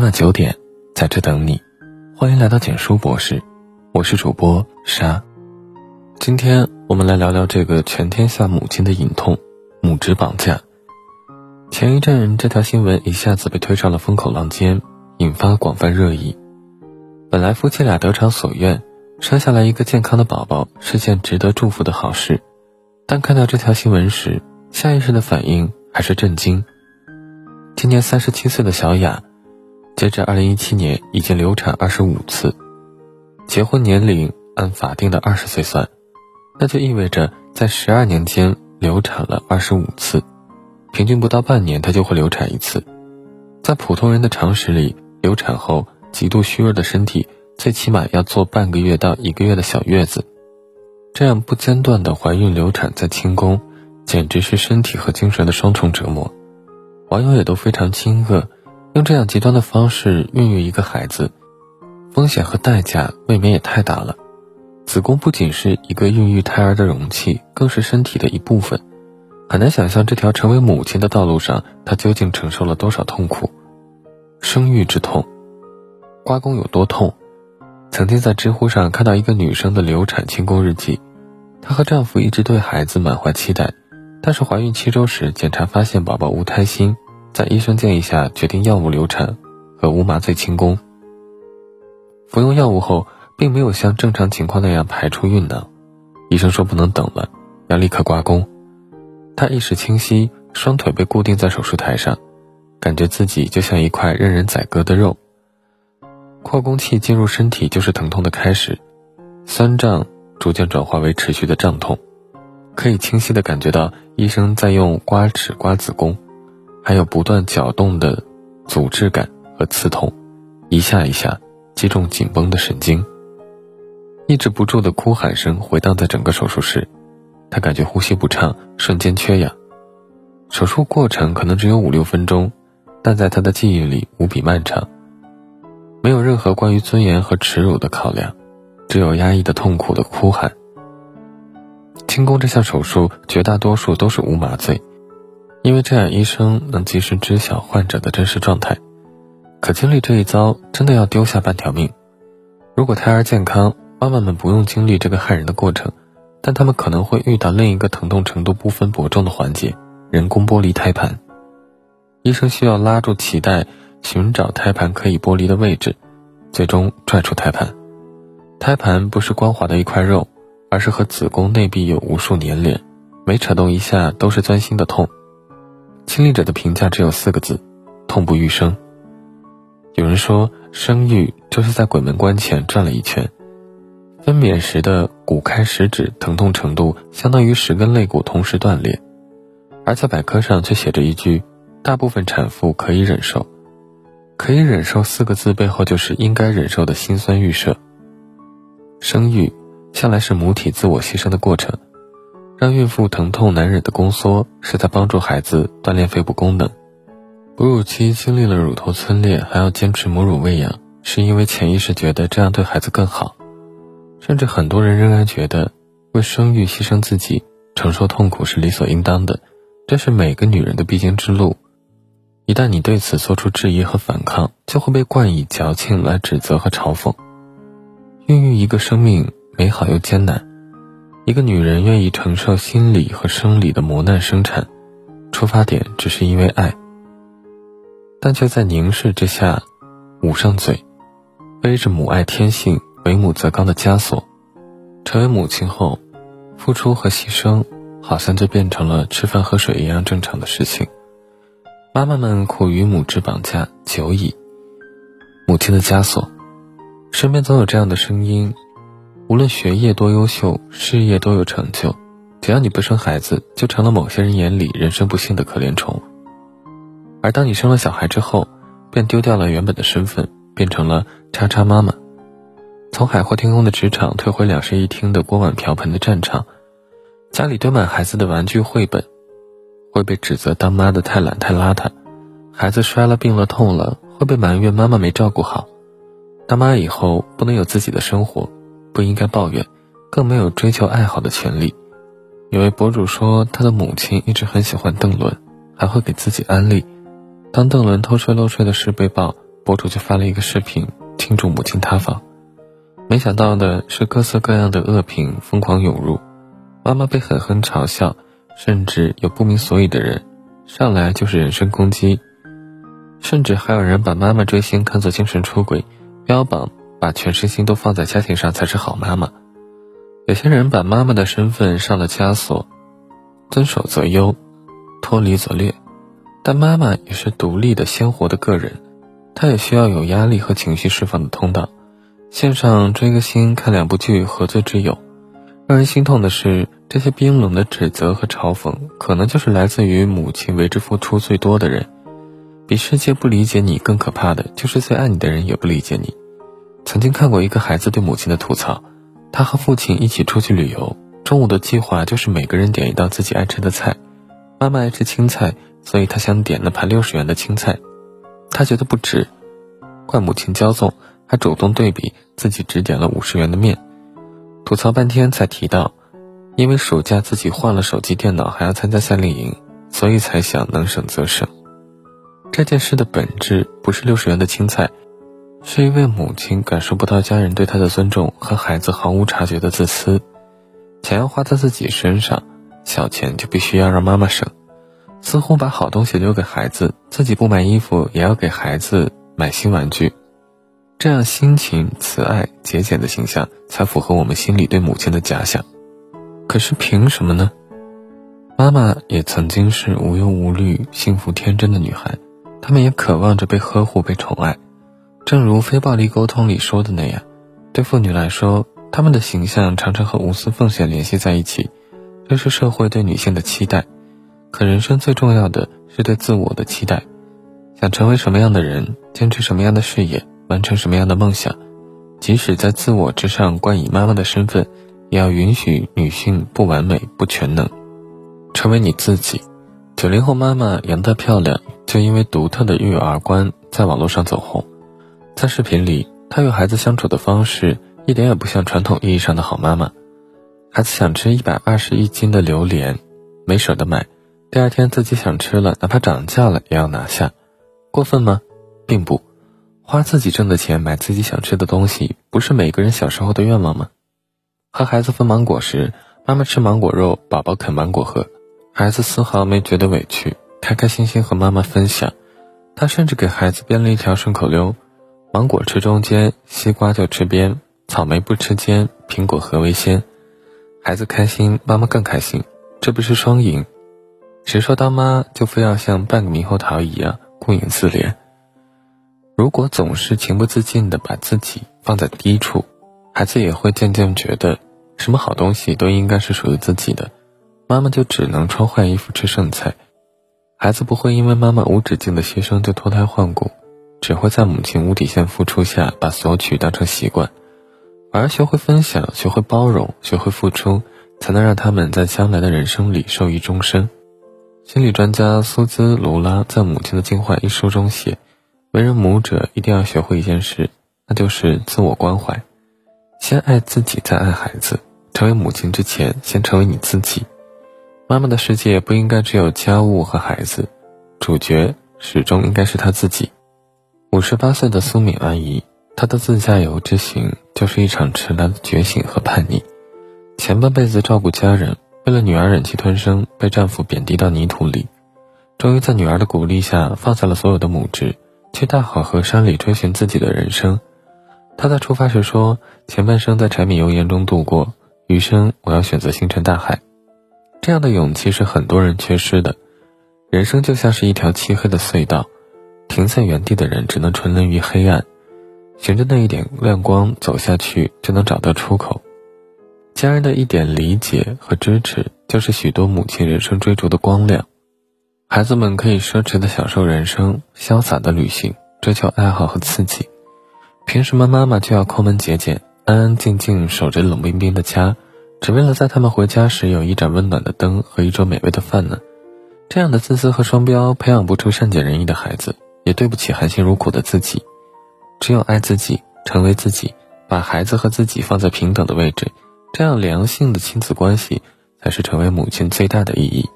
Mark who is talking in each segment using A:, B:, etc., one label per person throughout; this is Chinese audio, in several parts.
A: 每晚九点，在这等你。欢迎来到简书博士，我是主播沙。今天我们来聊聊这个全天下母亲的隐痛——母职绑架。前一阵这条新闻一下子被推上了风口浪尖，引发广泛热议。本来夫妻俩得偿所愿，生下来一个健康的宝宝是件值得祝福的好事，但看到这条新闻时，下意识的反应还是震惊。今年三十七岁的小雅，截至二零一七年已经流产二十五次。结婚年龄按法定的二十岁算，那就意味着在十二年间流产了二十五次，平均不到半年她就会流产一次。在普通人的常识里，流产后极度虚弱的身体最起码要做半个月到一个月的小月子，这样不间断的怀孕流产再清宫，简直是身体和精神的双重折磨。网友也都非常惊愕，用这样极端的方式孕育一个孩子，风险和代价未免也太大了。子宫不仅是一个孕育胎儿的容器，更是身体的一部分。很难想象这条成为母亲的道路上，她究竟承受了多少痛苦。生育之痛，刮宫有多痛？曾经在知乎上看到一个女生的流产清宫日记，她和丈夫一直对孩子满怀期待。但是怀孕七周时，检查发现宝宝无胎心，在医生建议下，决定药物流产和无麻醉清宫。服用药物后，并没有像正常情况那样排出孕囊，医生说不能等了，要立刻刮宫。她意识清晰，双腿被固定在手术台上，感觉自己就像一块任人宰割的肉。扩宫器进入身体就是疼痛的开始，酸胀逐渐转化为持续的胀痛。可以清晰地感觉到医生在用刮齿刮子宫，还有不断搅动的阻滞感和刺痛，一下一下击中紧绷的神经。抑制不住的哭喊声回荡在整个手术室，他感觉呼吸不畅，瞬间缺氧。手术过程可能只有五六分钟，但在他的记忆里无比漫长。没有任何关于尊严和耻辱的考量，只有压抑的痛苦的哭喊。清宫这项手术绝大多数都是无麻醉，因为这样医生能及时知晓患者的真实状态。可经历这一遭，真的要丢下半条命。如果胎儿健康，妈妈们不用经历这个害人的过程，但他们可能会遇到另一个疼痛程度不分伯仲的环节——人工剥离胎盘。医生需要拉住脐带，寻找胎盘可以剥离的位置，最终拽出胎盘。胎盘不是光滑的一块肉。而是和子宫内壁有无数粘连，每扯动一下都是钻心的痛。亲历者的评价只有四个字：痛不欲生。有人说，生育就是在鬼门关前转了一圈。分娩时的骨开十指疼痛程度，相当于十根肋骨同时断裂，而在百科上却写着一句：大部分产妇可以忍受。可以忍受四个字背后，就是应该忍受的心酸预设。生育。向来是母体自我牺牲的过程，让孕妇疼痛难忍的宫缩，是在帮助孩子锻炼肺部功能。哺乳期经历了乳头皲裂，还要坚持母乳喂养，是因为潜意识觉得这样对孩子更好。甚至很多人仍然觉得，为生育牺牲自己，承受痛苦是理所应当的，这是每个女人的必经之路。一旦你对此做出质疑和反抗，就会被冠以矫情来指责和嘲讽。孕育一个生命。美好又艰难，一个女人愿意承受心理和生理的磨难生产，出发点只是因为爱，但却在凝视之下，捂上嘴，背着母爱天性、为母则刚的枷锁。成为母亲后，付出和牺牲好像就变成了吃饭喝水一样正常的事情。妈妈们苦于母职绑架久矣，母亲的枷锁，身边总有这样的声音。无论学业多优秀，事业多有成就，只要你不生孩子，就成了某些人眼里人生不幸的可怜虫。而当你生了小孩之后，便丢掉了原本的身份，变成了叉叉妈妈，从海阔天空的职场退回两室一厅的锅碗瓢盆的战场，家里堆满孩子的玩具绘本，会被指责当妈的太懒太邋遢，孩子摔了病了痛了，会被埋怨妈妈没照顾好，当妈以后不能有自己的生活。不应该抱怨，更没有追求爱好的权利。有位博主说，他的母亲一直很喜欢邓伦，还会给自己安利：当邓伦偷税漏税的事被曝，博主就发了一个视频庆祝母亲塌房。没想到的是，各色各样的恶评疯狂涌入，妈妈被狠狠嘲笑，甚至有不明所以的人上来就是人身攻击，甚至还有人把妈妈追星看作精神出轨，标榜把全身心都放在家庭上才是好妈妈。有些人把妈妈的身份上了枷锁，遵守则优，脱离则劣。但妈妈也是独立的、鲜活的个人，她也需要有压力和情绪释放的通道。线上追个星、看两部剧，何罪之有？让人心痛的是，这些冰冷的指责和嘲讽，可能就是来自于母亲为之付出最多的人。比世界不理解你更可怕的，就是最爱你的人也不理解你。曾经看过一个孩子对母亲的吐槽：他和父亲一起出去旅游，中午的计划就是每个人点一道自己爱吃的菜。妈妈爱吃青菜。所以他想点那盘六十元的青菜，他觉得不值，怪母亲骄纵，还主动对比自己只点了五十元的面，吐槽半天才提到，因为暑假自己换了手机电脑，还要参加夏令营，所以才想能省则省。这件事的本质不是六十元的青菜，是一位母亲感受不到家人对她的尊重和孩子毫无察觉的自私，钱要花在自己身上，小钱就必须要让妈妈省。似乎把好东西留给孩子，自己不买衣服也要给孩子买新玩具，这样辛勤、慈爱、节俭的形象才符合我们心里对母亲的假想。可是凭什么呢？妈妈也曾经是无忧无虑、幸福天真的女孩，她们也渴望着被呵护、被宠爱。正如非暴力沟通里说的那样，对妇女来说，她们的形象常常和无私奉献联系在一起，这是社会对女性的期待。可人生最重要的是对自我的期待，想成为什么样的人，坚持什么样的事业，完成什么样的梦想，即使在自我之上冠以妈妈的身份，也要允许女性不完美、不全能，成为你自己。九零后妈妈杨大漂亮，就因为独特的育儿观在网络上走红。在视频里，她与孩子相处的方式一点也不像传统意义上的好妈妈。孩子想吃一百二十一斤的榴莲，没舍得买。第二天自己想吃了，哪怕涨价了也要拿下，过分吗？并不，花自己挣的钱买自己想吃的东西，不是每个人小时候的愿望吗？和孩子分芒果时，妈妈吃芒果肉，宝宝啃芒果核，孩子丝毫没觉得委屈，开开心心和妈妈分享。他甚至给孩子编了一条顺口溜：芒果吃中间，西瓜就吃边，草莓不吃尖，苹果核为先。孩子开心，妈妈更开心，这不是双赢？谁说当妈就非要像半个猕猴桃一样顾影自怜？如果总是情不自禁地把自己放在低处，孩子也会渐渐觉得什么好东西都应该是属于自己的，妈妈就只能穿坏衣服吃剩菜。孩子不会因为妈妈无止境的牺牲就脱胎换骨，只会在母亲无底线付出下把索取当成习惯，而学会分享、学会包容、学会付出，才能让他们在将来的人生里受益终身。心理专家苏兹·卢拉在《母亲的进化》一书中写：“为人母者一定要学会一件事，那就是自我关怀。先爱自己，再爱孩子。成为母亲之前，先成为你自己。妈妈的世界不应该只有家务和孩子，主角始终应该是她自己。”五十八岁的苏敏阿姨，她的自驾游之行就是一场迟来的觉醒和叛逆。前半辈子照顾家人。为了女儿忍气吞声，被丈夫贬低到泥土里，终于在女儿的鼓励下放下了所有的母职，去大好河山里追寻自己的人生。她在出发时说：“前半生在柴米油盐中度过，余生我要选择星辰大海。”这样的勇气是很多人缺失的。人生就像是一条漆黑的隧道，停在原地的人只能沉沦于黑暗，循着那一点亮光走下去，就能找到出口。家人的一点理解和支持，就是许多母亲人生追逐的光亮。孩子们可以奢侈的享受人生，潇洒的旅行，追求爱好和刺激。凭什么妈妈就要抠门节俭，安安静静守着冷冰冰的家，只为了在他们回家时有一盏温暖的灯和一桌美味的饭呢？这样的自私和双标，培养不出善解人意的孩子，也对不起含辛茹苦的自己。只有爱自己，成为自己，把孩子和自己放在平等的位置。这样良性的亲子关系，才是成为母亲最大的意义。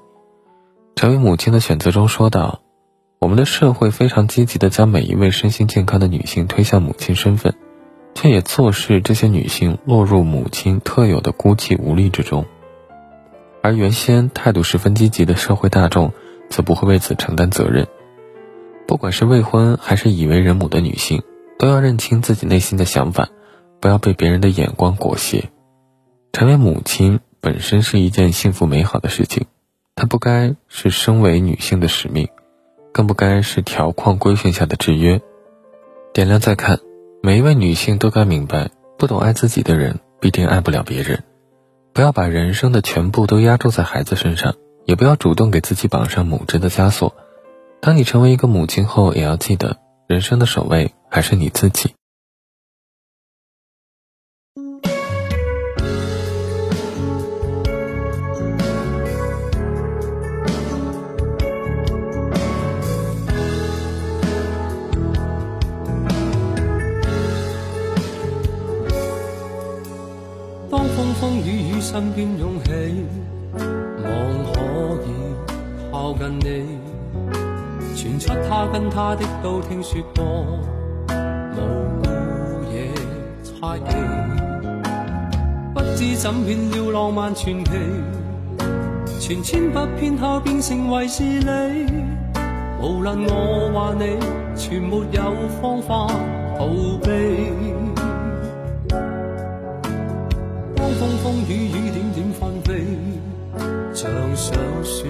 A: 成为母亲的选择中说道：“我们的社会非常积极的将每一位身心健康的女性推向母亲身份，却也错视这些女性落入母亲特有的孤寂无力之中。而原先态度十分积极的社会大众，则不会为此承担责任。不管是未婚还是已为人母的女性，都要认清自己内心的想法，不要被别人的眼光裹挟。成为母亲本身是一件幸福美好的事情，它不该是身为女性的使命，更不该是条框规训下的制约。点亮再看，每一位女性都该明白，不懂爱自己的人必定爱不了别人。不要把人生的全部都压注在孩子身上，也不要主动给自己绑上母职的枷锁。当你成为一个母亲后，也要记得，人生的首位还是你自己。
B: 当风风雨雨身边涌起，望可以靠近你，传出他跟他的都听说过，无故夜猜忌，不知怎变了浪漫传奇，传千百遍后变成为是你，无论我话你，全没有方法逃避。当风风雨雨点点纷飞，像想说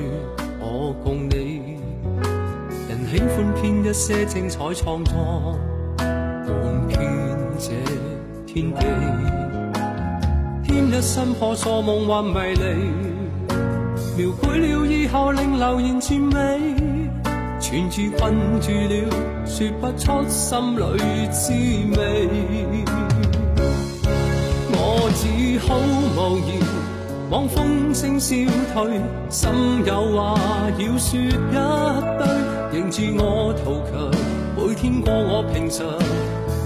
B: 我共你。喜欢编一些精彩创作，共编这天地。添一身破锁梦幻迷离，描绘了以后令流言渐美。存住困住了，说不出心里滋味。我只好无言，望风声消退，心有话要说一堆，迎住我图强，每天过我平常，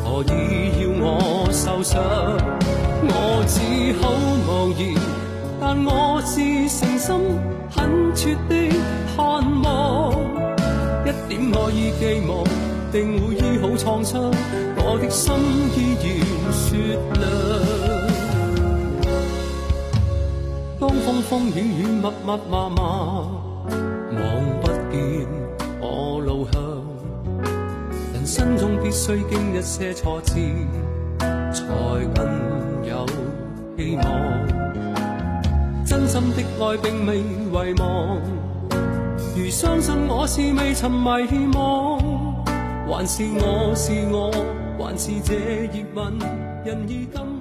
B: 何以要我受伤？我只好无言，但我是诚心恳切的盼望，一点爱意寄望，定会医好创伤，我的心依然雪亮。当风风雨雨密密麻麻，必须经一些挫折，才更有希望。真心的爱并未遗忘，如相信我是未曾迷惘，还是我是我，还是这热吻，人已更。